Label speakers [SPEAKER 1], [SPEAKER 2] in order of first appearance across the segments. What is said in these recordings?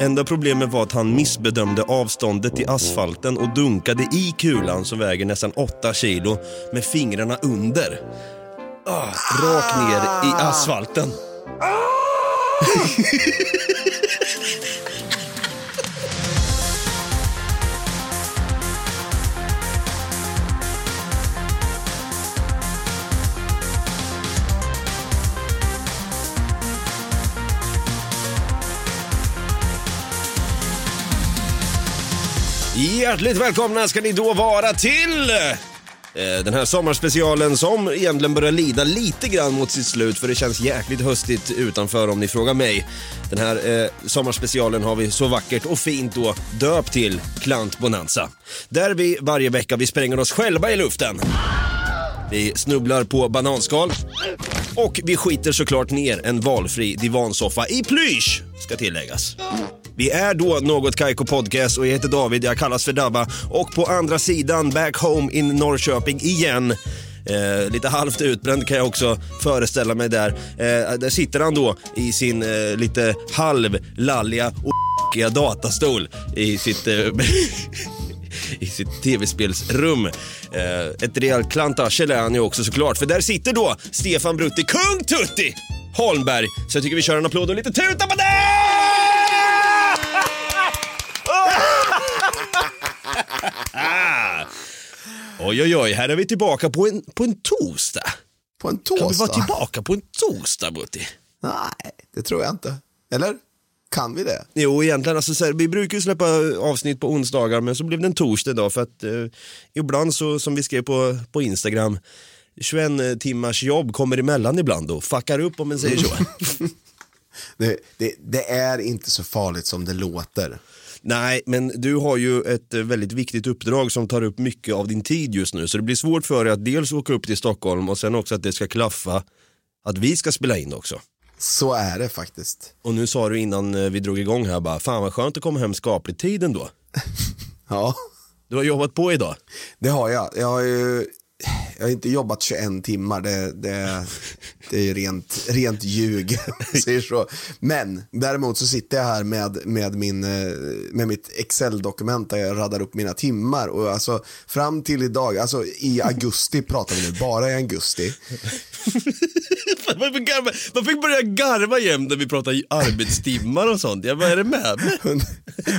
[SPEAKER 1] Enda problemet var att han missbedömde avståndet i asfalten och dunkade i kulan som väger nästan 8 kilo med fingrarna under. Ah, rakt ner i asfalten. Hjärtligt välkomna ska ni då vara till eh, den här sommarspecialen som egentligen börjar lida lite grann mot sitt slut för det känns jäkligt höstigt utanför om ni frågar mig. Den här eh, sommarspecialen har vi så vackert och fint då döpt till Klant Bonanza. Där vi varje vecka vi spränger oss själva i luften. Vi snubblar på bananskal och vi skiter såklart ner en valfri divansoffa i plysch, ska tilläggas. Vi är då Något Kaiko Podcast och jag heter David, jag kallas för Dabba och på andra sidan, back home in Norrköping igen. Eh, lite halvt utbränd kan jag också föreställa mig där. Eh, där sitter han då i sin eh, lite halvlalliga och datastol i sitt eh, i sitt tv-spelsrum. Eh, ett rejält klantarsel är han ju också såklart, för där sitter då Stefan Brutti, kung Tutti Holmberg. Så jag tycker vi kör en applåd och lite tuta på det! Oj, oj, oj, här är vi tillbaka på en, på en torsdag.
[SPEAKER 2] På en
[SPEAKER 1] Kan vi vara
[SPEAKER 2] torsdag?
[SPEAKER 1] tillbaka på en torsdag, Brutti?
[SPEAKER 2] Nej, det tror jag inte. Eller? Kan vi det?
[SPEAKER 1] Jo, egentligen. Alltså, så här, vi brukar ju släppa avsnitt på onsdagar, men så blev det en torsdag idag för att eh, ibland så, som vi skrev på, på Instagram, 21 timmars jobb kommer emellan ibland och fuckar upp om man säger så.
[SPEAKER 2] Det, det? Det är inte så farligt som det låter.
[SPEAKER 1] Nej, men du har ju ett eh, väldigt viktigt uppdrag som tar upp mycket av din tid just nu, så det blir svårt för dig att dels åka upp till Stockholm och sen också att det ska klaffa att vi ska spela in också.
[SPEAKER 2] Så är det faktiskt.
[SPEAKER 1] Och nu sa du innan eh, vi drog igång här bara, fan vad skönt att komma hem skapligt tid ändå.
[SPEAKER 2] Ja,
[SPEAKER 1] Du har jobbat på idag.
[SPEAKER 2] det har jag. Jag har ju jag har inte jobbat 21 timmar, det, det, det är rent, rent ljug. man säger så. Men däremot så sitter jag här med, med, min, eh, med mitt Excel-dokument där jag raddar upp mina timmar. Och alltså fram till idag, alltså i augusti pratar vi nu, bara i augusti.
[SPEAKER 1] Garva, varför börjar jag garva jämt när vi pratar arbetstimmar och sånt? Jag, vad är det med mig?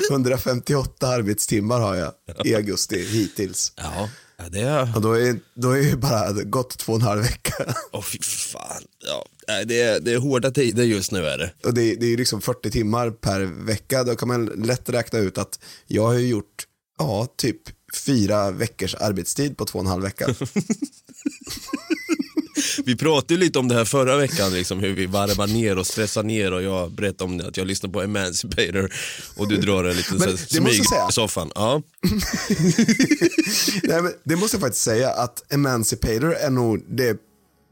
[SPEAKER 2] 158 arbetstimmar har jag i augusti hittills.
[SPEAKER 1] Ja, ja det är...
[SPEAKER 2] Och då är, då är ju bara gått två och en halv vecka.
[SPEAKER 1] Åh fy fan. Ja, det, är, det är hårda tider just nu är det.
[SPEAKER 2] Och det, det är ju liksom 40 timmar per vecka. Då kan man lätt räkna ut att jag har ju gjort, ja, typ fyra veckors arbetstid på två och en halv vecka.
[SPEAKER 1] Vi pratade lite om det här förra veckan, liksom, hur vi varvar ner och stressar ner och jag berättade om det, att jag lyssnar på Emancipator och du drar en liten
[SPEAKER 2] Men
[SPEAKER 1] smyg i soffan. Ja.
[SPEAKER 2] Nej, men det måste jag faktiskt säga att Emancipator är nog det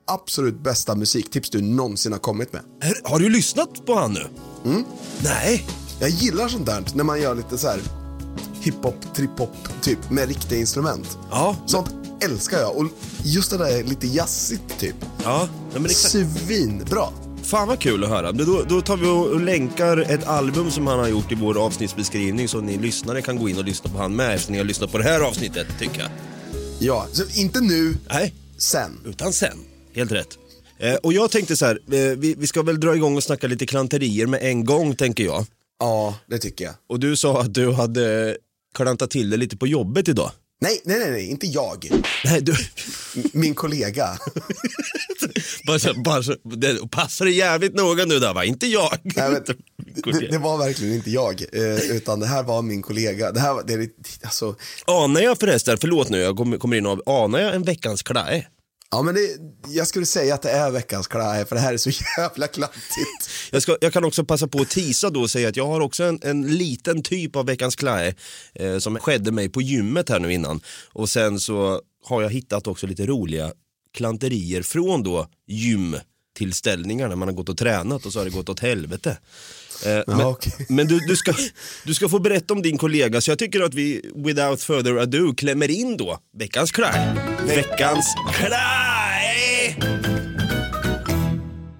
[SPEAKER 2] absolut bästa musiktips du någonsin har kommit med.
[SPEAKER 1] Har du lyssnat på han nu?
[SPEAKER 2] Mm.
[SPEAKER 1] Nej.
[SPEAKER 2] Jag gillar sånt där när man gör lite så här hiphop, trip-hop typ med riktiga instrument.
[SPEAKER 1] Ja.
[SPEAKER 2] Sånt älskar jag. Och just det där är lite jazzigt typ.
[SPEAKER 1] Ja, men exakt.
[SPEAKER 2] Svinbra.
[SPEAKER 1] Fan vad kul att höra. Då, då tar vi och länkar ett album som han har gjort i vår avsnittsbeskrivning så ni lyssnare kan gå in och lyssna på han med efter ni har lyssnat på det här avsnittet tycker jag.
[SPEAKER 2] Ja, så inte nu,
[SPEAKER 1] Nej,
[SPEAKER 2] sen.
[SPEAKER 1] utan sen. Helt rätt. Eh, och jag tänkte så här, eh, vi, vi ska väl dra igång och snacka lite klanterier med en gång tänker jag.
[SPEAKER 2] Ja, det tycker jag.
[SPEAKER 1] Och du sa att du hade klantat till det lite på jobbet idag.
[SPEAKER 2] Nej, nej, nej, nej inte jag.
[SPEAKER 1] Nej, du...
[SPEAKER 2] Min kollega.
[SPEAKER 1] bara så, bara så, det, passar det jävligt noga nu där va? Inte jag.
[SPEAKER 2] Nej, men, det, det var verkligen inte jag, eh, utan det här var min kollega. Det här det, alltså,
[SPEAKER 1] Anar jag förresten, förlåt nu, jag kommer, in av, anar jag en veckans klaj?
[SPEAKER 2] Ja, men det, jag skulle säga att det är veckans klaje, för det här är så jävla klantigt.
[SPEAKER 1] Jag, ska, jag kan också passa på att tisa då och säga att jag har också en, en liten typ av veckans klaje eh, som skedde mig på gymmet här nu innan. Och sen så har jag hittat också lite roliga klanterier från då gymtillställningar när man har gått och tränat och så har det gått åt helvete. Eh, men
[SPEAKER 2] okej.
[SPEAKER 1] men du, du, ska, du ska få berätta om din kollega så jag tycker att vi without further ado klämmer in då veckans klaj. Veckans klaj!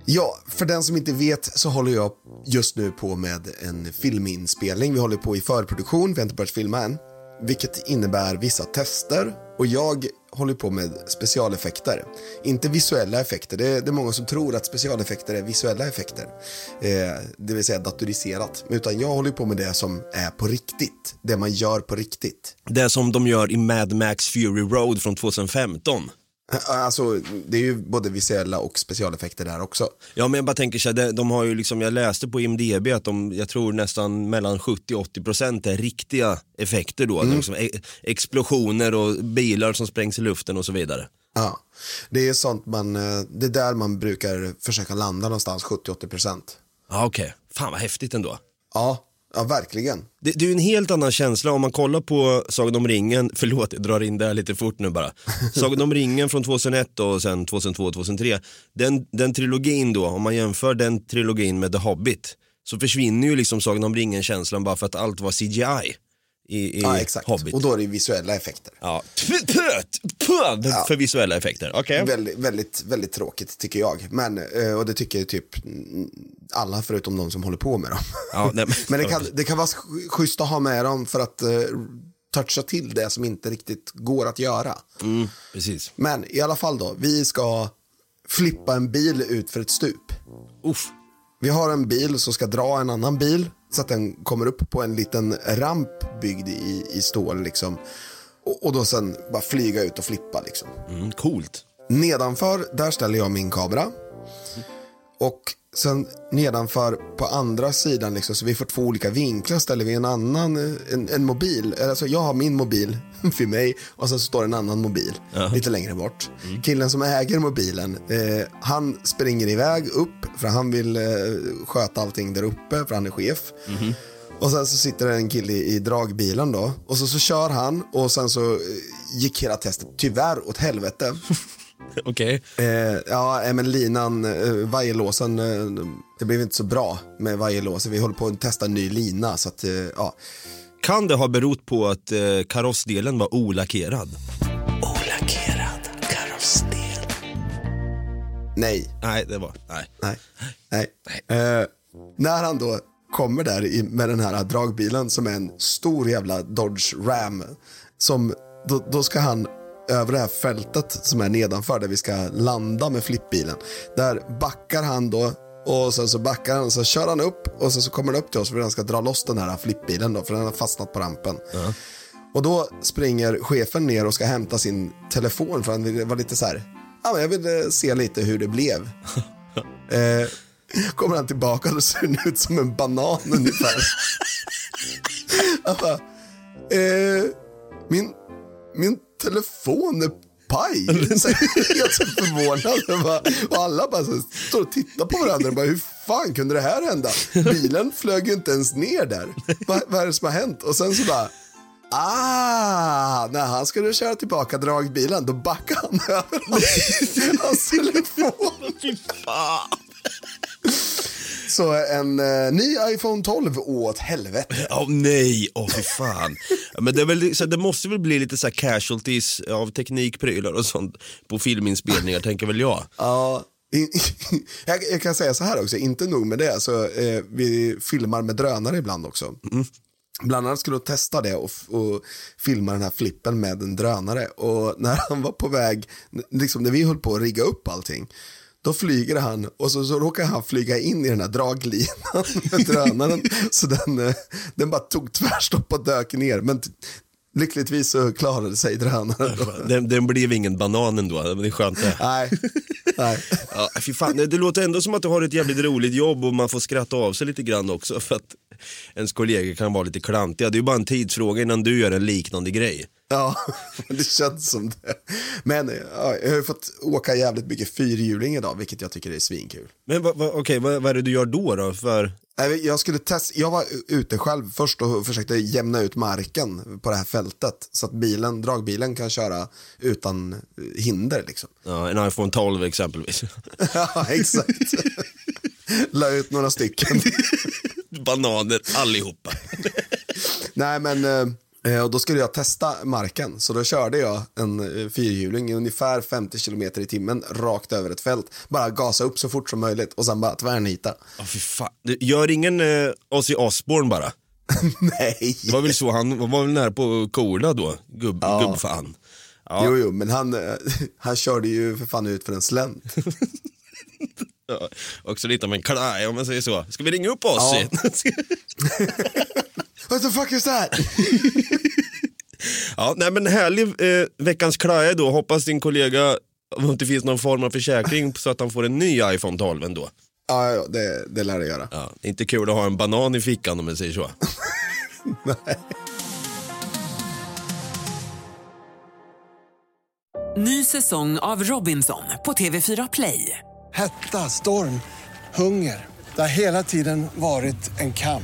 [SPEAKER 2] Ja, för den som inte vet så håller jag just nu på med en filminspelning. Vi håller på i förproduktion, vi har inte börjat filma än. Vilket innebär vissa tester och jag håller på med specialeffekter. Inte visuella effekter, det är, det är många som tror att specialeffekter är visuella effekter. Eh, det vill säga datoriserat. Utan jag håller på med det som är på riktigt. Det man gör på riktigt.
[SPEAKER 1] Det som de gör i Mad Max Fury Road från 2015.
[SPEAKER 2] Alltså, det är ju både visuella och specialeffekter där också.
[SPEAKER 1] Ja men jag bara tänker så här, de, har ju liksom, jag läste på IMDB att de, jag tror nästan mellan 70-80% är riktiga effekter då. Liksom, e- explosioner och bilar som sprängs i luften och så vidare.
[SPEAKER 2] Ja, det är sånt man, eh, det är där man brukar försöka landa någonstans, 70-80%.
[SPEAKER 1] Ja okej, fan vad häftigt ändå.
[SPEAKER 2] Ja, ja verkligen.
[SPEAKER 1] Det, det är ju en helt annan känsla om man kollar på Sagan om ringen, förlåt jag drar in det här lite fort nu bara. Sagan om ringen från 2001 och sen 2002 och 2003. Den, den trilogin då, om man jämför den trilogin med The Hobbit så försvinner ju liksom Sagan om ringen-känslan bara för att allt var CGI i, i
[SPEAKER 2] Ja, exakt.
[SPEAKER 1] Hobbit.
[SPEAKER 2] Och då är det visuella effekter.
[SPEAKER 1] Ja, för visuella effekter. Okej.
[SPEAKER 2] Väldigt, väldigt, väldigt tråkigt tycker jag. Men, eh, och det tycker typ alla förutom de som håller på med dem.
[SPEAKER 1] Ja, nej, men-
[SPEAKER 2] men det kan, det kan vara sch- schysst att ha med dem för att uh, toucha till det som inte riktigt går att göra.
[SPEAKER 1] Mm, precis.
[SPEAKER 2] Men i alla fall då, vi ska flippa en bil ut för ett stup.
[SPEAKER 1] Uff.
[SPEAKER 2] Vi har en bil som ska dra en annan bil så att den kommer upp på en liten ramp byggd i, i stål liksom. Och, och då sen bara flyga ut och flippa liksom.
[SPEAKER 1] Mm, coolt.
[SPEAKER 2] Nedanför, där ställer jag min kamera. Och sen nedanför på andra sidan, liksom, så vi får två olika vinklar, ställer vi en annan, en, en mobil. Alltså jag har min mobil för mig och sen så står en annan mobil lite längre bort. Killen som äger mobilen, eh, han springer iväg upp för han vill eh, sköta allting där uppe för han är chef. Och sen så sitter det en kille i, i dragbilen då. Och så, så kör han och sen så eh, gick hela testet tyvärr åt helvete.
[SPEAKER 1] Okej.
[SPEAKER 2] Eh, ja, eh, men linan, eh, vajerlåsen, eh, det blev inte så bra med vajerlåsen. Vi håller på att testa en ny lina. Så att, eh, ja.
[SPEAKER 1] Kan det ha berott på att eh, karossdelen var olackerad? Olackerad karossdel.
[SPEAKER 2] Nej,
[SPEAKER 1] Nej, det var, nej.
[SPEAKER 2] nej, nej. Eh, när han då kommer där i, med den här dragbilen som är en stor jävla Dodge Ram. Som, då, då ska han över det här fältet som är nedanför där vi ska landa med flippbilen. Där backar han då och sen så backar han så kör han upp och sen så kommer han upp till oss för att han ska dra loss den här flippbilen då för den har fastnat på rampen. Och då springer chefen ner och ska hämta sin telefon för han var lite så här, ja men jag vill eh, se lite hur det blev. eh, kommer han tillbaka och ser ut som en banan ungefär. Han bara, eh, min, min telefon är paj. Helt förvånad. Och alla bara så, står och tittar på varandra och bara, hur fan kunde det här hända? Bilen flög ju inte ens ner där. Vad, vad är det som har hänt? Och sen så bara, Ah, när han skulle köra tillbaka dragbilen, då backade han över hans, hans telefon.
[SPEAKER 1] Fy fan.
[SPEAKER 2] Så en eh, ny iPhone 12 åt helvete.
[SPEAKER 1] Åh nej, åh fy fan. Men det, är väl, så det måste väl bli lite så här casualties av teknikprylar och sånt på filminspelningar tänker väl jag.
[SPEAKER 2] Ja, jag, jag kan säga så här också, inte nog med det, så eh, vi filmar med drönare ibland också. Bland annat skulle jag testa det och, och filma den här flippen med en drönare. Och när han var på väg, liksom när vi höll på att rigga upp allting, då flyger han och så, så råkar han flyga in i den här draglinan med drönaren. så den, eh, den bara tog tvärstopp och dök ner. Men lyckligtvis så klarade sig drönaren.
[SPEAKER 1] Den, den blev ingen banan ändå, det är skönt det.
[SPEAKER 2] Nej, nej.
[SPEAKER 1] Ja, fy fan. Det låter ändå som att du har ett jävligt roligt jobb och man får skratta av sig lite grann också. För att ens kollegor kan vara lite klantiga. Det är ju bara en tidsfråga innan du gör en liknande grej.
[SPEAKER 2] Ja, det känns som det. Men ja, jag har ju fått åka jävligt mycket fyrhjuling idag, vilket jag tycker är svinkul.
[SPEAKER 1] Men va, va, okej, vad, vad är det du gör då? då? För...
[SPEAKER 2] Jag, skulle testa, jag var ute själv först och försökte jämna ut marken på det här fältet så att bilen, dragbilen kan köra utan hinder. Liksom.
[SPEAKER 1] Ja, en iPhone 12 exempelvis.
[SPEAKER 2] Ja, exakt. La ut några stycken.
[SPEAKER 1] Bananer allihopa.
[SPEAKER 2] Nej, men eh, och då skulle jag testa marken. Så då körde jag en eh, fyrhjuling i ungefär 50 km i timmen rakt över ett fält. Bara gasa upp så fort som möjligt och sen bara tvärnita.
[SPEAKER 1] Oh, fy fan. Gör ingen eh, Ozzy Osbourne bara?
[SPEAKER 2] Nej.
[SPEAKER 1] Det var väl så, han var väl nära på att kola då, gubb, gubbfan. Ja,
[SPEAKER 2] Jo, jo, men han, eh, han körde ju för fan ut för en slänt.
[SPEAKER 1] ja. Också lite av en klaj om man säger så. Ska vi ringa upp Ozzy?
[SPEAKER 2] What the fuck is that?
[SPEAKER 1] Ja, nej men härlig eh, veckans klaje då. Hoppas din kollega, om det inte finns någon form av försäkring så att han får en ny iPhone 12 ändå.
[SPEAKER 2] ja, ja, det, det lär det göra.
[SPEAKER 1] Ja, inte kul att ha en banan i fickan om man säger så.
[SPEAKER 3] Ny säsong av Robinson på TV4 Play.
[SPEAKER 4] Hetta, storm, hunger. Det har hela tiden varit en kamp.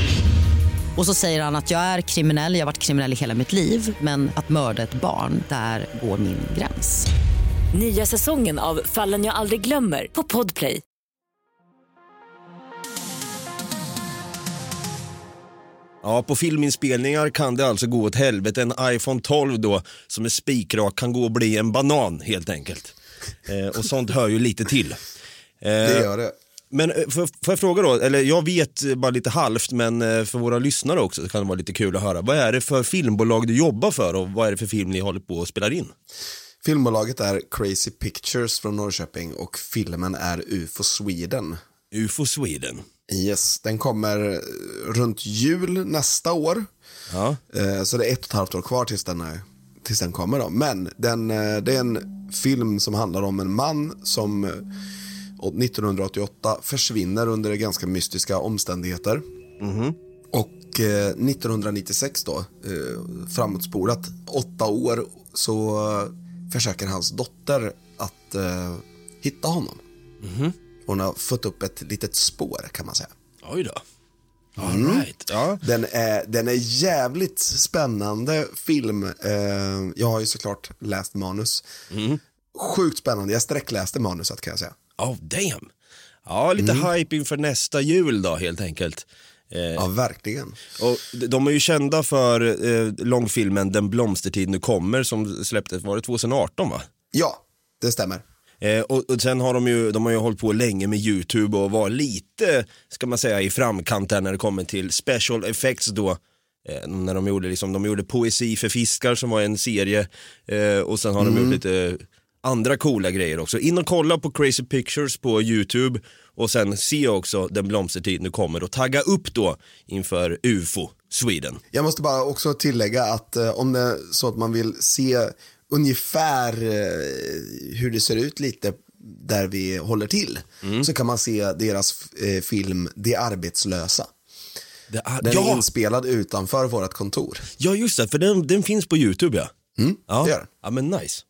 [SPEAKER 5] Och så säger han att jag är kriminell, jag har varit kriminell i hela mitt liv men att mörda ett barn, där går min gräns.
[SPEAKER 6] Nya säsongen av Fallen jag aldrig glömmer på Podplay.
[SPEAKER 1] Ja, på filminspelningar kan det alltså gå åt helvete. En iPhone 12 då, som är spikrak, kan gå och bli en banan helt enkelt. Eh, och sånt hör ju lite till. Eh,
[SPEAKER 2] Det gör det.
[SPEAKER 1] Men eh, får, får jag fråga då, eller jag vet bara lite halvt, men eh, för våra lyssnare också så kan det vara lite kul att höra. Vad är det för filmbolag du jobbar för och vad är det för film ni håller på och spelar in?
[SPEAKER 2] Filmbolaget är Crazy Pictures från Norrköping och filmen är UFO Sweden.
[SPEAKER 1] UFO Sweden.
[SPEAKER 2] Yes, den kommer runt jul nästa år.
[SPEAKER 1] Ja.
[SPEAKER 2] Eh, Så det är ett och ett halvt år kvar tills den, är, tills den kommer. Då. Men den, det är en film som handlar om en man som 1988 försvinner under ganska mystiska omständigheter. Och eh, 1996 då, eh, framåtspolat, åtta år, så eh, försöker hans dotter att eh, hitta honom. Hon har fått upp ett litet spår kan man säga.
[SPEAKER 1] Oj då. All right. Ja.
[SPEAKER 2] Den är, den är jävligt spännande film. Eh, jag har ju såklart läst manus. Sjukt spännande. Jag sträckläste manuset kan jag säga.
[SPEAKER 1] Oh damn. Ja, lite hype inför nästa jul då helt enkelt. Eh,
[SPEAKER 2] Ja, verkligen.
[SPEAKER 1] Och de- är ju kända för eh, långfilmen Den blomstertid nu kommer som släpptes, var det 2018 va?
[SPEAKER 2] Ja, det stämmer.
[SPEAKER 1] Eh, och, och sen har de ju, de har ju hållit på länge med YouTube och var lite, ska man säga, i framkant där när det kommer till special effects då. Eh, när de gjorde, liksom, de gjorde Poesi för fiskar som var en serie eh, och sen har de gjort lite andra coola grejer också. In och kolla på Crazy Pictures på YouTube och sen se också Den blomstertid nu kommer och tagga upp då inför UFO Sweden.
[SPEAKER 2] Jag måste bara också tillägga att eh, om det är så att man vill se ungefär eh, hur det ser ut lite där vi håller till så kan man se deras eh, film De arbetslösa.
[SPEAKER 1] Det är,
[SPEAKER 2] Den är
[SPEAKER 1] ja,
[SPEAKER 2] inspelad utanför vårt kontor.
[SPEAKER 1] ja, just det, för den, den finns på YouTube ja.
[SPEAKER 2] Mm,
[SPEAKER 1] Ja,
[SPEAKER 2] det gör den.
[SPEAKER 1] ja men nice.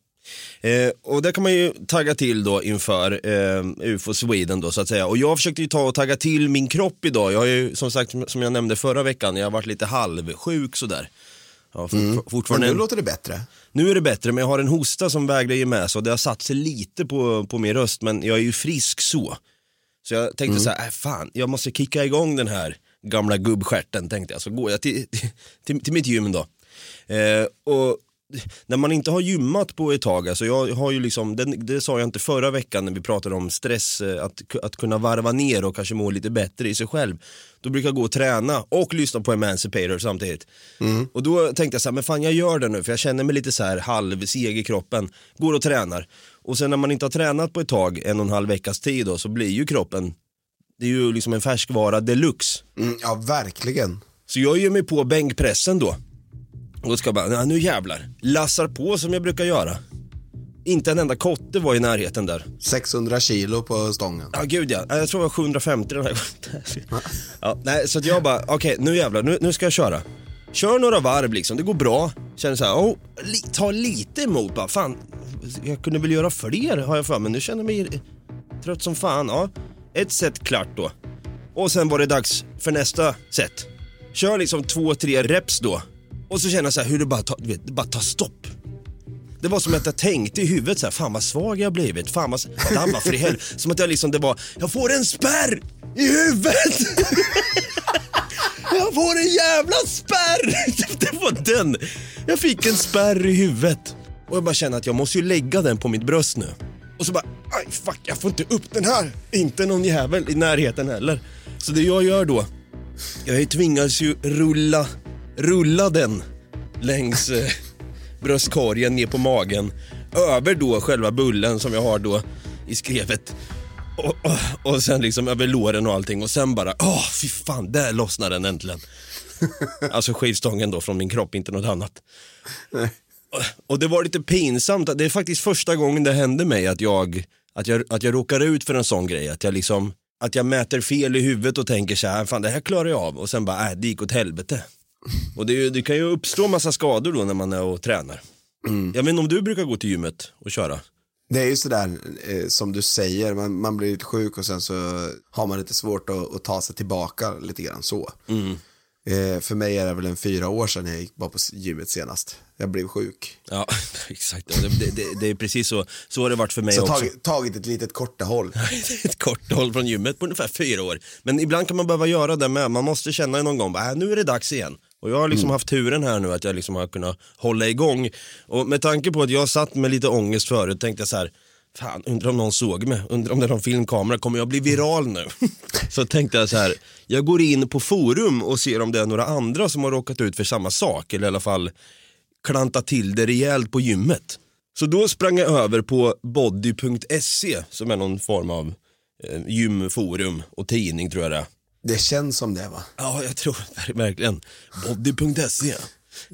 [SPEAKER 1] Eh, och där kan man ju tagga till då inför eh, UFO Sweden då så att säga. Och jag försökte ju ta och tagga till min kropp idag. Jag har ju som sagt, som jag nämnde förra veckan, jag har varit lite halvsjuk sådär. Ja, for,
[SPEAKER 2] Men
[SPEAKER 1] fortfarande
[SPEAKER 2] nu
[SPEAKER 1] en-
[SPEAKER 2] låter det bättre.
[SPEAKER 1] nu är det bättre, men jag har en hosta som vägrar ge med sig och det har satt sig lite på, på min röst, men jag är ju frisk så. Så jag tänkte så här, äh, fan, jag måste kicka igång den här gamla gubbstjärten tänkte jag. Så går jag till, till, till mitt gym då. Eh, och när man inte har gymmat på ett tag, alltså jag har ju liksom, det, det sa jag inte förra veckan när vi pratade om stress, eh, att, att kunna varva ner och kanske må lite bättre i sig själv. Då brukar jag gå och träna och lyssna på Emancipator samtidigt. Och då tänkte jag så här, men fan jag gör det nu för jag känner mig lite så här halvseg i kroppen. Går och tränar. Och sen när man inte har tränat på ett tag, en och en halv veckas tid då, så blir ju kroppen, det är ju liksom en färskvara deluxe.
[SPEAKER 2] Mm, ja, verkligen.
[SPEAKER 1] Så jag ger mig på bänkpressen då. Och ska bara, "Nej, nu jävlar. Lassar på som jag brukar göra. Inte en enda kotte var i närheten där.
[SPEAKER 2] 600 kilo på stången.
[SPEAKER 1] Ja gud ja, jag tror det var 750 den här gången. ja, nej, Så att jag bara, okej nu jävlar, nu, nu ska jag köra. Kör några varv liksom, det går bra. Känner så här, oh, li, ta lite emot bara, fan. Jag kunde väl göra fler har jag för mig, nu känner jag mig trött som fan. Ja, ett set klart då. Och sen var det dags för nästa set. Kör liksom två, tre reps då. Och så känner jag så här hur det bara tar, vet, det bara tar stopp. Det var som att jag tänkte i huvudet så här, fan vad svag jag har blivit, fan vad, damma för i helvete. Som att jag liksom, det var, jag får en spärr i huvudet! jag får en jävla spärr! Det var den. Jag fick en spärr i huvudet. Och jag bara känner att jag måste ju lägga den på mitt bröst nu. Och så bara, aj fuck, jag får inte upp den här. Inte någon jävel i närheten heller. Så det jag gör då, jag tvingas ju rulla, rulla den längs eh, bröstkorgen ner på magen. Över då själva bullen som jag har då i skrevet. Och, och, och sen liksom över låren och allting och sen bara, åh fy fan, där lossnar den äntligen. alltså skivstången då från min kropp, inte något annat. Och- Och det var lite pinsamt, det är faktiskt första gången det hände mig att jag, att jag, att jag råkar ut för en sån grej. Att jag liksom, att jag mäter fel i huvudet och tänker så här, fan det här klarar jag av. Och sen bara, äh, det gick åt helvete. Och det, det kan ju uppstå massa skador då när man är och tränar. Jag vet inte om du brukar gå till gymmet och köra?
[SPEAKER 2] Det är ju sådär eh, som du säger, man, man blir lite sjuk och sen så har man lite svårt att, att ta sig tillbaka lite grann så. Eh, för mig är det väl en fyra år sedan jag gick bara på gymmet senast. Jag blev sjuk.
[SPEAKER 1] Ja, exakt. Det, det, det, är precis så, så har det varit för mig
[SPEAKER 2] Så
[SPEAKER 1] också.
[SPEAKER 2] tagit, tagit ett litet korta håll.
[SPEAKER 1] ett kort håll från gymmet på ungefär fyra år. Men ibland kan man behöva göra det med. Man måste känna någon gång, äh, nu är det dags igen. Och jag har liksom haft turen här nu att jag liksom har kunnat hålla igång. Och med tanke på att jag satt med lite ångest förut tänkte jag så här, fan undrar om någon såg mig, undrar om det är någon filmkamera, kommer jag bli viral nu? så tänkte jag så här, jag går in på forum och ser om det är några andra som har råkat ut för samma sak, eller i alla fall klanta till det rejält på gymmet. Så då sprang jag över på body.se som är någon form av eh, gymforum och tidning tror jag det är.
[SPEAKER 2] Det känns som det va?
[SPEAKER 1] Ja, jag tror ver- verkligen. Body.se.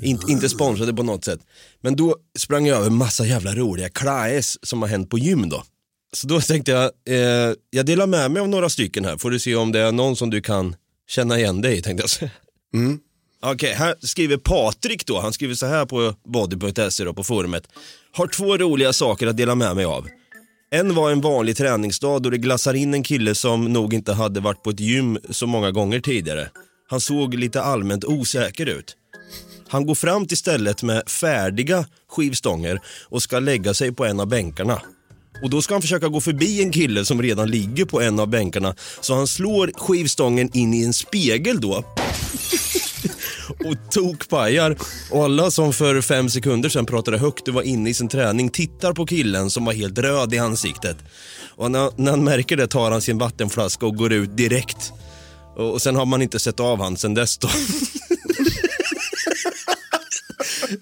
[SPEAKER 1] In, inte sponsrade på något sätt. Men då sprang jag över massa jävla roliga klaes som har hänt på gym då. Så då tänkte jag, eh, jag delar med mig av några stycken här. Får du se om det är någon som du kan känna igen dig i, tänkte jag säga. Okej, här skriver Patrik då, han skriver så här på body.se då på forumet. Har två roliga saker att dela med mig av. En var en vanlig träningsdag då det glassar in en kille som nog inte hade varit på ett gym så många gånger tidigare. Han såg lite allmänt osäker ut. Han går fram till stället med färdiga skivstånger och ska lägga sig på en av bänkarna. Och då ska han försöka gå förbi en kille som redan ligger på en av bänkarna. Så han slår skivstången in i en spegel då och tokpajar. Och alla som för fem sekunder sedan pratade högt och var inne i sin träning tittar på killen som var helt röd i ansiktet. Och när, när han märker det tar han sin vattenflaska och går ut direkt. Och, och sen har man inte sett av han sen dess då.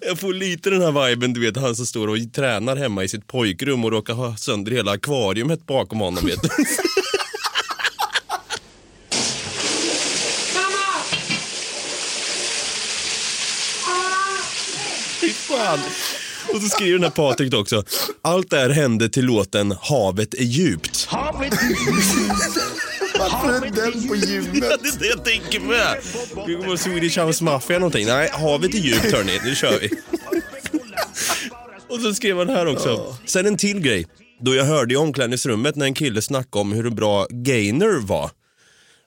[SPEAKER 1] Jag får lite den här viben, du vet han som står och tränar hemma i sitt pojkrum och råkar ha sönder hela akvariet bakom honom. Vet du. Fy fan. Och så skriver den här Patrik också. Allt det här hände till låten Havet är djupt.
[SPEAKER 2] Varför är den på
[SPEAKER 1] Ja,
[SPEAKER 2] gymmet?
[SPEAKER 1] det är det jag tänker med. Det kommer vara Swedish House Mafia någonting. Nej, havet är djupt hörni. Nu kör vi. Och så skrev han här också. Sen en till grej. Då jag hörde i omklädningsrummet när en kille snackade om hur bra gainer var.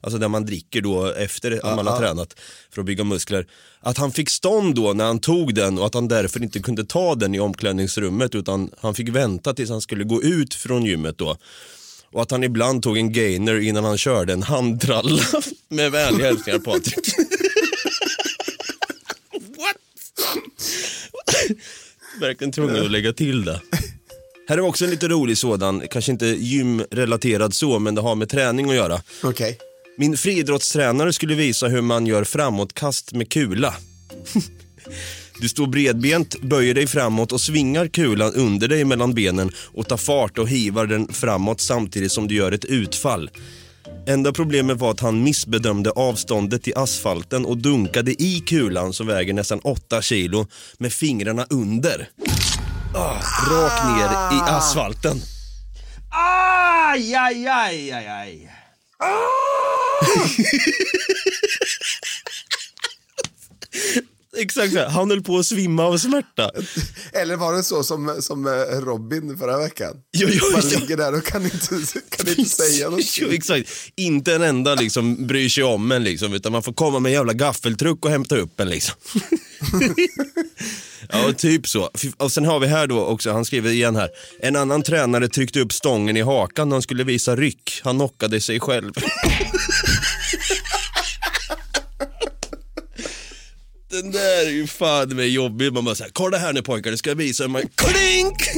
[SPEAKER 1] Alltså där man dricker då efter att man har tränat för att bygga muskler. Att han fick stånd då när han tog den och att han därför inte kunde ta den i omklädningsrummet utan han fick vänta tills han skulle gå ut från gymmet då. Och att han ibland tog en gainer innan han körde en handtralla. Med vänliga hälsningar Patrik. What? Verkligen tvungen att lägga till det. Här är också en lite rolig sådan, kanske inte gymrelaterad så, men det har med träning att göra.
[SPEAKER 2] Okej.
[SPEAKER 1] Min friidrottstränare skulle visa hur man gör framåtkast med kula. Du står bredbent, böjer dig framåt och svingar kulan under dig mellan benen och tar fart och hivar den framåt samtidigt som du gör ett utfall. Enda problemet var att han missbedömde avståndet till asfalten och dunkade i kulan som väger nästan 8 kilo med fingrarna under. Ah, rakt ner i asfalten. Aj, aj, aj, aj, aj. Exakt så här. han höll på att svimma av smärta.
[SPEAKER 2] Eller var det så som, som eh, Robin förra veckan?
[SPEAKER 1] Jo, jo,
[SPEAKER 2] Man
[SPEAKER 1] jo.
[SPEAKER 2] ligger där och kan inte, kan inte säga
[SPEAKER 1] Jo,
[SPEAKER 2] någonting.
[SPEAKER 1] exakt. Inte en enda liksom bryr sig om en liksom, utan man får komma med en jävla gaffeltruck och hämta upp en liksom. ja, typ så. Och sen har vi här då också, han skriver igen här. En annan tränare tryckte upp stången i hakan när han skulle visa ryck. Han knockade sig själv. Den där är ju fan med jobbig. Man bara såhär, kolla här nu pojkar, det ska jag visa hur man... Klink!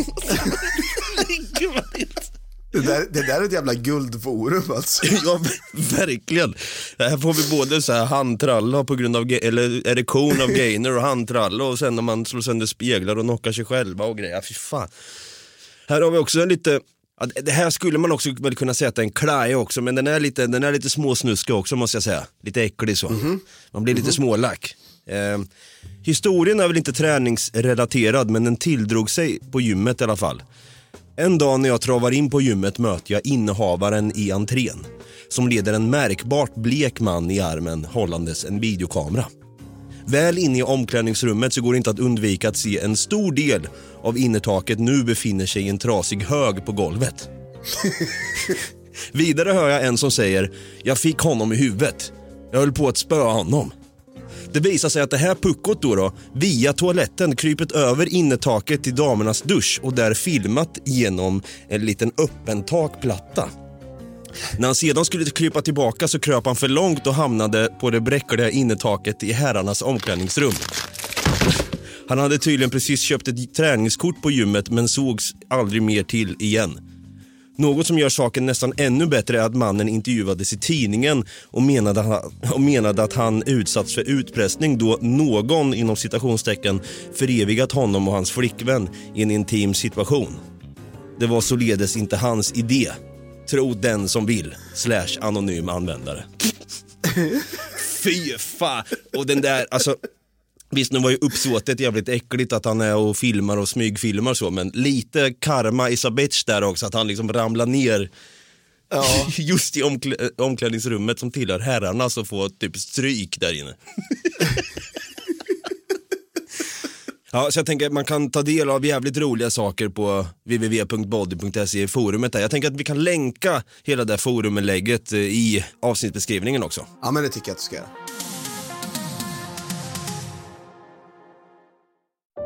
[SPEAKER 2] Det där, det där är ett jävla guldforum alltså.
[SPEAKER 1] Ja, verkligen. Här får vi både så här handtralla på grund av eller erektion av gainer och handtralla och sen när man slår sönder speglar och knockar sig själva och grejer. Fy fan. Här har vi också en lite, det här skulle man också väl kunna säga att det är en klaje också, men den är lite, den är lite småsnuskig också måste jag säga. Lite äcklig så. Man blir lite smålack. Eh, historien är väl inte träningsrelaterad, men den tilldrog sig på gymmet i alla fall. En dag när jag travar in på gymmet möter jag innehavaren i entrén som leder en märkbart blek man i armen hållandes en videokamera. Väl inne i omklädningsrummet så går det inte att undvika att se en stor del av innertaket nu befinner sig i en trasig hög på golvet. Vidare hör jag en som säger “Jag fick honom i huvudet. Jag höll på att spöa honom”. Det visar sig att det här puckot då, då via toaletten krypit över innertaket till damernas dusch och där filmat genom en liten öppen takplatta. När han sedan skulle krypa tillbaka så kröp han för långt och hamnade på det bräckliga innertaket i herrarnas omklädningsrum. Han hade tydligen precis köpt ett träningskort på gymmet men sågs aldrig mer till igen. Något som gör saken nästan ännu bättre är att mannen intervjuades i tidningen och menade, och menade att han utsatts för utpressning då någon inom citationstecken förevigat honom och hans flickvän i en intim situation. Det var således inte hans idé. Tro den som vill. Slash anonym användare. Fy fan. Och den där, alltså. Visst, nu var ju uppsåtet jävligt äckligt att han är och filmar och smygfilmar så, men lite karma is a bitch där också, att han liksom ramlar ner just i omklä omklädningsrummet som tillhör herrarna så får typ stryk där inne. Ja, så jag tänker att man kan ta del av jävligt roliga saker på www.body.se i forumet där. Jag tänker att vi kan länka hela det foruminlägget eh, i avsnittsbeskrivningen också.
[SPEAKER 2] Ja men det tycker jag att du ska göra.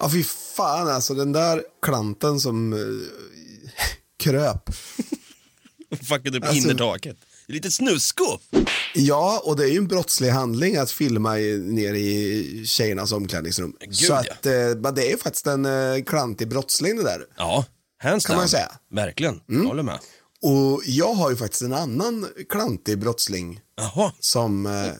[SPEAKER 2] Ja fy fan alltså den där klanten som eh, kröp.
[SPEAKER 1] Fuckade upp
[SPEAKER 2] Alltså-
[SPEAKER 1] innertaket. Lite snusko.
[SPEAKER 2] Ja, och det är ju en brottslig handling att filma i, ner i tjejernas omklädningsrum. Så
[SPEAKER 1] ja.
[SPEAKER 2] att, eh, men det är ju faktiskt en eh, klantig brottsling det där.
[SPEAKER 1] Ja, hands
[SPEAKER 2] Kan
[SPEAKER 1] down.
[SPEAKER 2] man säga.
[SPEAKER 1] Verkligen, jag håller med.
[SPEAKER 2] Och jag har ju faktiskt en annan klantig brottsling
[SPEAKER 1] Jaha,
[SPEAKER 2] som, eh,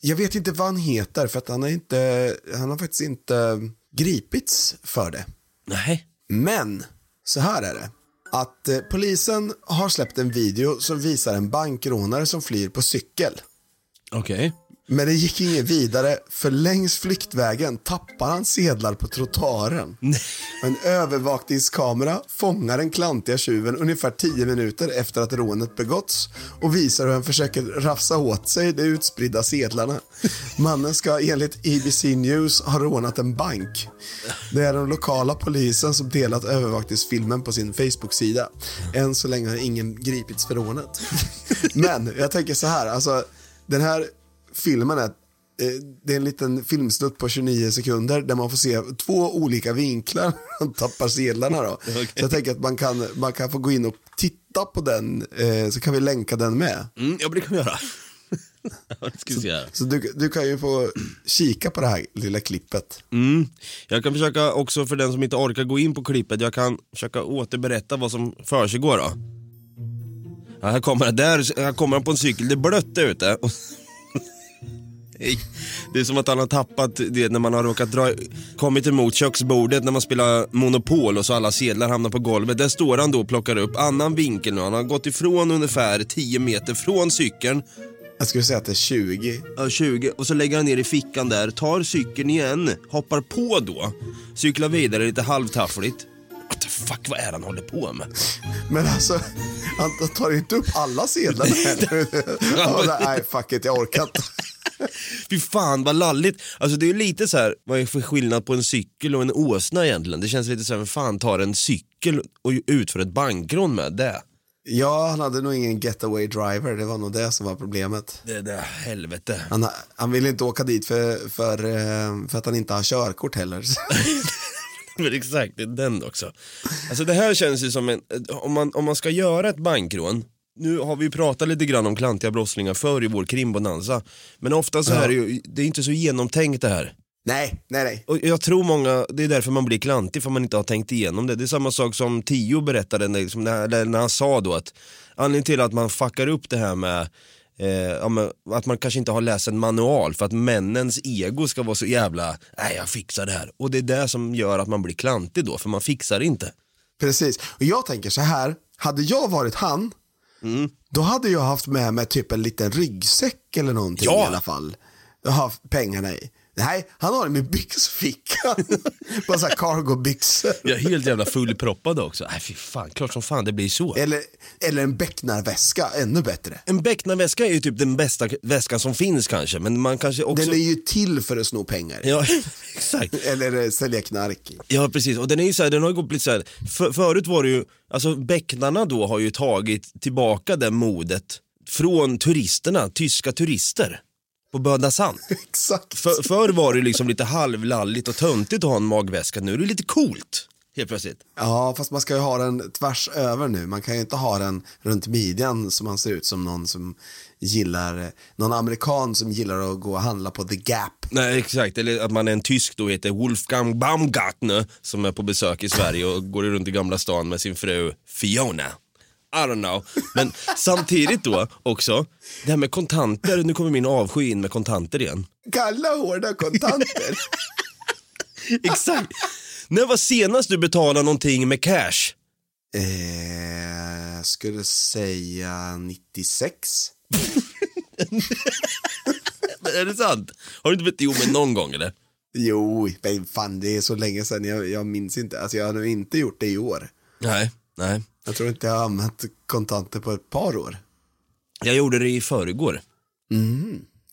[SPEAKER 2] jag vet inte vad han heter för att han, är inte, han har faktiskt inte gripits för det.
[SPEAKER 1] nej.
[SPEAKER 2] Men, så här är det. att eh, polisen har släppt en video som visar en bankrånare som flyr på cykel.
[SPEAKER 1] Okej.
[SPEAKER 2] Men det gick inget vidare, för längs flyktvägen tappar han sedlar på trottoaren. En övervakningskamera fångar den klantiga tjuven ungefär 10 minuter efter att rånet begåtts och visar hur han försöker rafsa åt sig de utspridda sedlarna. Mannen ska enligt ABC News ha rånat en bank. Det är den lokala polisen som delat övervakningsfilmen på sin Facebook-sida. Än så länge har ingen gripits för rånet. Men jag tänker så här, alltså den här filmen är, eh, det är en liten filmsnutt på 29 sekunder där man får se två olika vinklar han tappar sedlarna. Då. Så jag tänker att man kan, man kan få gå in och titta på den, eh, så kan vi länka den med.
[SPEAKER 1] Mm, ja, det kan vi göra. Här.
[SPEAKER 2] Så du, du kan ju få kika på det här lilla klippet.
[SPEAKER 1] Mm. Jag kan försöka också, för den som inte orkar gå in på klippet, jag kan försöka återberätta vad som försiggår då. Ja, här kommer där här kommer han på en cykel, det är blött ute. Nej, Det är som att han har tappat det när man har råkat dra, kommit emot köksbordet när man spelar Monopol och så alla sedlar hamnar på golvet. Där står han då och plockar upp annan vinkel nu. Han har gått ifrån ungefär 10 meter från cykeln
[SPEAKER 2] Jag skulle säga att det är 20.
[SPEAKER 1] Ja, 20 och så lägger han ner i fickan där, tar cykeln igen, hoppar på då, cyklar vidare lite halvtaffligt. Fuck, vad är det han håller på med?
[SPEAKER 2] Men alltså, han tar inte upp alla sedlar heller. Nej, fuck it, jag orkar inte.
[SPEAKER 1] Fy fan vad lalligt. Alltså det är ju lite så här, vad är för skillnad på en cykel och en åsna egentligen? Det känns lite så här, vem fan tar en cykel och utför ett bankrån med det?
[SPEAKER 2] Ja, han hade nog ingen getaway driver, det var nog det som var problemet.
[SPEAKER 1] Det där helvete.
[SPEAKER 2] Han, han vill inte åka dit för, för, eh, för att han inte har körkort heller.
[SPEAKER 1] Men exakt, det är den också. Alltså det här känns ju som en, om man, om man ska göra ett bankrån, nu har vi pratat lite grann om klantiga brottslingar förr i vår krimbonanza, men ofta så
[SPEAKER 2] Ja.
[SPEAKER 1] är det är inte så genomtänkt det här.
[SPEAKER 2] nej, nej, nej.
[SPEAKER 1] Och jag tror många, det är därför man blir klantig, för man inte har tänkt igenom det. Det är samma sak som Tio berättade när, när, han sa då att anledningen till att man fuckar upp det här med eh, att man kanske inte har läst en manual för att männens ego ska vara så jävla, nej jag fixar det här. Och det är det som gör att man blir klantig då, för man fixar inte.
[SPEAKER 2] Precis. Och jag tänker så här, hade jag varit han, då hade jag haft med mig typ en liten ryggsäck eller någonting
[SPEAKER 1] Ja.
[SPEAKER 2] i alla fall. Jag har pengarna i. Nej, han har dem i byxfickan. Bara så här cargo-byxor.
[SPEAKER 1] Jag är helt jävla fullproppad också. Nej fy fan, klart som fan det blir så.
[SPEAKER 2] Eller, eller en becknarväska, ännu bättre.
[SPEAKER 1] En becknarväska är ju typ den bästa väskan som finns kanske, men man kanske också...
[SPEAKER 2] Den är ju till för att sno pengar.
[SPEAKER 1] Ja, exakt.
[SPEAKER 2] Eller eh, sälja knark. i.
[SPEAKER 1] Ja precis, och den är ju så här, den har ju lite så här, för, förut var det ju, alltså bäcknarna då har ju tagit tillbaka det modet från turisterna, tyska turister på Böda Sand.
[SPEAKER 2] Exakt.
[SPEAKER 1] För, förr var det liksom lite halvlalligt och töntigt att ha en magväska, nu är det lite coolt helt plötsligt.
[SPEAKER 2] Ja, fast man ska ju ha den tvärs över nu. Man kan ju inte ha den runt midjan så man ser ut som någon som gillar, någon amerikan som gillar att gå och handla på The Gap.
[SPEAKER 1] Nej exakt, eller att man är en tysk då heter Wolfgang Baumgartner som är på besök i Sverige och går runt i Gamla stan med sin fru Fiona. I don't know. Men samtidigt då också, det här med kontanter, nu kommer min avsky in med kontanter igen.
[SPEAKER 2] Kalla hårda kontanter.
[SPEAKER 1] Exakt. När var senast du betalade någonting med cash?
[SPEAKER 2] eh, skulle säga 96.
[SPEAKER 1] Men är det sant? Har du inte bett jo men någon gång eller?
[SPEAKER 2] Jo, men fan det är så länge sedan, jag, jag minns inte. Alltså jag har nog inte gjort det i år.
[SPEAKER 1] Nej, nej.
[SPEAKER 2] Jag tror inte jag har använt kontanter på ett par år.
[SPEAKER 1] Jag gjorde det i förrgår.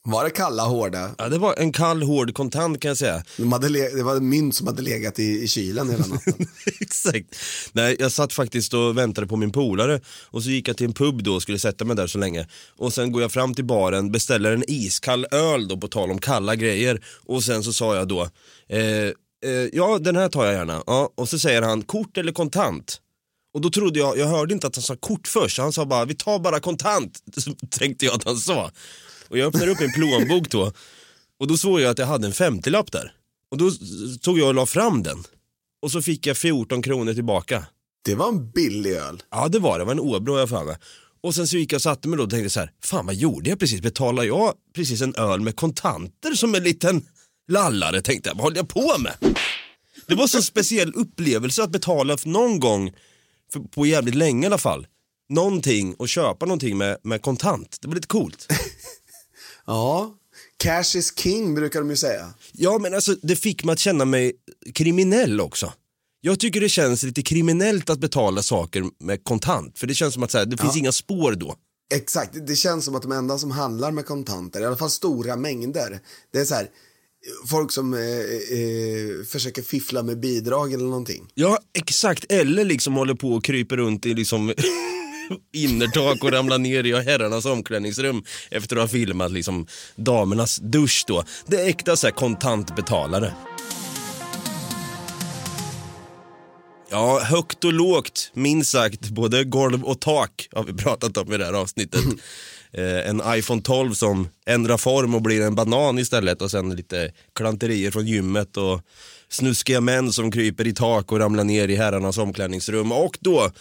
[SPEAKER 2] Var det kalla hårda?
[SPEAKER 1] Ja, det var en kall hård kontant kan jag säga.
[SPEAKER 2] De det var mynt som hade legat i, i kylen hela natten.
[SPEAKER 1] Exakt. Nej, jag satt faktiskt och väntade på min polare och så gick jag till en pub då och skulle sätta mig där så länge. Och sen går jag fram till baren, beställer en iskall öl då på tal om kalla grejer. Och sen så sa jag då, eh, eh, ja den här tar jag gärna. Ja, och så säger han, kort eller kontant? Och då trodde jag, jag hörde inte att han sa kort först, han sa bara vi tar bara kontant, tänkte jag att han sa. Och jag öppnade upp min plånbok då och då såg jag att jag hade en 50-lapp där. Och då tog jag och la fram den. Och så fick jag 14 kronor tillbaka.
[SPEAKER 2] Det var en billig öl.
[SPEAKER 1] Ja det var det, det var en Åbro jag för mig. Och sen så gick jag och satte mig då och tänkte så här, fan vad gjorde jag precis? Betalade jag precis en öl med kontanter som en liten lallare tänkte jag, vad håller jag på med? Det var så en speciell upplevelse att betala för någon gång för, på jävligt länge i alla fall. Någonting och köpa någonting med, med kontant. Det blir lite coolt.
[SPEAKER 2] Ja, cash is king brukar de ju säga.
[SPEAKER 1] Ja men alltså det fick mig att känna mig kriminell också. Jag tycker det känns lite kriminellt att betala saker med kontant. För det känns som att så här, det finns inga spår då.
[SPEAKER 2] Exakt, det känns som att de enda som handlar med kontanter, i alla fall stora mängder, det är så här, folk som eh, eh, försöker fiffla med bidrag eller någonting.
[SPEAKER 1] Ja exakt, eller liksom håller på och kryper runt i liksom innertak och ramlar ner i herrarnas omklädningsrum efter att ha filmat liksom damernas dusch då. Det är äkta så här kontantbetalare. Ja, högt och lågt, minst sagt. Både golv och tak har vi pratat om i det här avsnittet. Eh, en iPhone 12 som ändrar form och blir en banan istället och sen lite klanterier från gymmet och snuskiga män som kryper i tak och ramlar ner i herrarnas omklädningsrum och då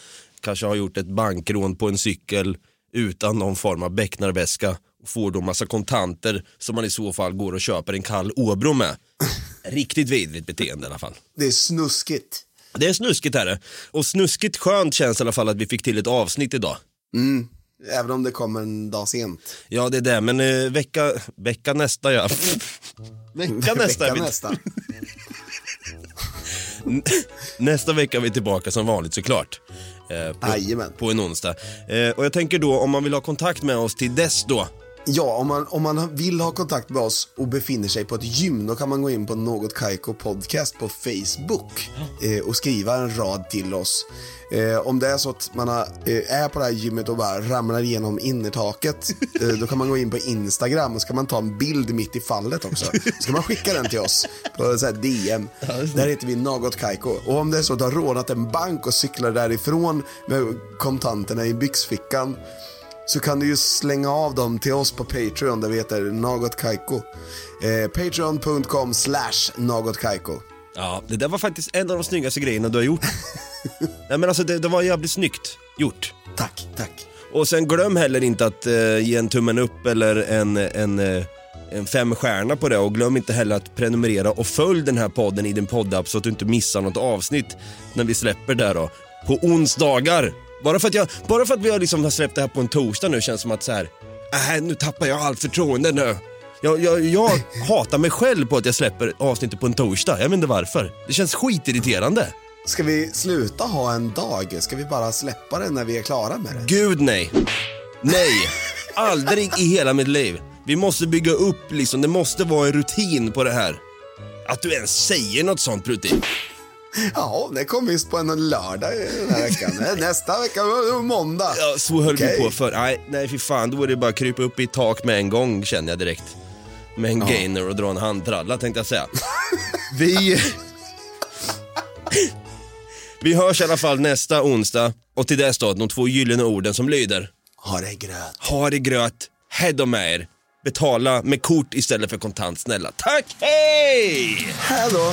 [SPEAKER 1] kanske har gjort ett bankrån på en cykel utan någon form av becknarväska och får då massa kontanter som man i så fall går och köper en kall Åbro med. Riktigt vidrigt beteende i alla fall.
[SPEAKER 2] Det är snuskigt.
[SPEAKER 1] Det är snuskigt det. Och snuskigt skönt känns i alla fall att vi fick till ett avsnitt idag.
[SPEAKER 2] Även om det kommer en dag sent.
[SPEAKER 1] Ja det är det, men eh, vecka, vecka nästa ja. vecka nästa. är
[SPEAKER 2] Vecka
[SPEAKER 1] vi-
[SPEAKER 2] nästa.
[SPEAKER 1] Nästa vecka är vi tillbaka som vanligt såklart. Eh, på,
[SPEAKER 2] Jajamän.
[SPEAKER 1] på en onsdag. Eh, och jag tänker då om man vill ha kontakt med oss till dess då.
[SPEAKER 2] Ja, om man, om man vill ha kontakt med oss och befinner sig på ett gym, då kan man gå in på Något Kaiko Podcast på Facebook eh, och skriva en rad till oss. Eh, om det är så att man har, eh, är på det här gymmet och bara ramlar igenom innertaket, eh, då kan man gå in på Instagram och så kan man ta en bild mitt i fallet också. Så kan man skicka den till oss på så här DM. Där heter vi Något Kaiko. Och om det är så att du har rånat en bank och cyklar därifrån med kontanterna i byxfickan, så kan du ju slänga av dem till oss på Patreon där vi heter Något Kaiko. Eh, Patreon.com slash Något Kaiko.
[SPEAKER 1] Ja, det där var faktiskt en av de snyggaste grejerna du har gjort. Nej men alltså det, det var jävligt snyggt gjort.
[SPEAKER 2] Tack, tack.
[SPEAKER 1] Och sen glöm heller inte att eh, ge en tummen upp eller en, en, eh, en fem stjärna på det och glöm inte heller att prenumerera och följ den här podden i din poddapp så att du inte missar något avsnitt när vi släpper det då. På onsdagar. Bara för att, jag, bara för att vi har, liksom har släppt det här på en torsdag nu känns det som att så här, äh, nu tappar jag allt förtroende nu. Jag, jag, jag hatar mig själv på att jag släpper avsnittet på en torsdag. Jag vet inte varför. Det känns skitirriterande.
[SPEAKER 2] Ska vi sluta ha en dag? Ska vi bara släppa det när vi är klara med det?
[SPEAKER 1] Gud nej. Nej. Aldrig i hela mitt liv. Vi måste bygga upp liksom, det måste vara en rutin på det här. Att du ens säger något sånt Brutti.
[SPEAKER 2] Ja, det kom visst på en lördag den här veckan. Nästa vecka, är det måndag.
[SPEAKER 1] Ja, så höll
[SPEAKER 2] Okej.
[SPEAKER 1] vi på för. Nej, nej fy fan, då är det bara att krypa upp i tak med en gång känner jag direkt. Med en gainer och dra en handtralla tänkte jag säga. Vi... Vi hörs i alla fall nästa onsdag och till dess då de två gyllene orden som lyder.
[SPEAKER 2] Ha det gröt.
[SPEAKER 1] Ha det gröt, head om er. Betala med kort istället för kontant snälla. Tack, hej!
[SPEAKER 2] Hej då.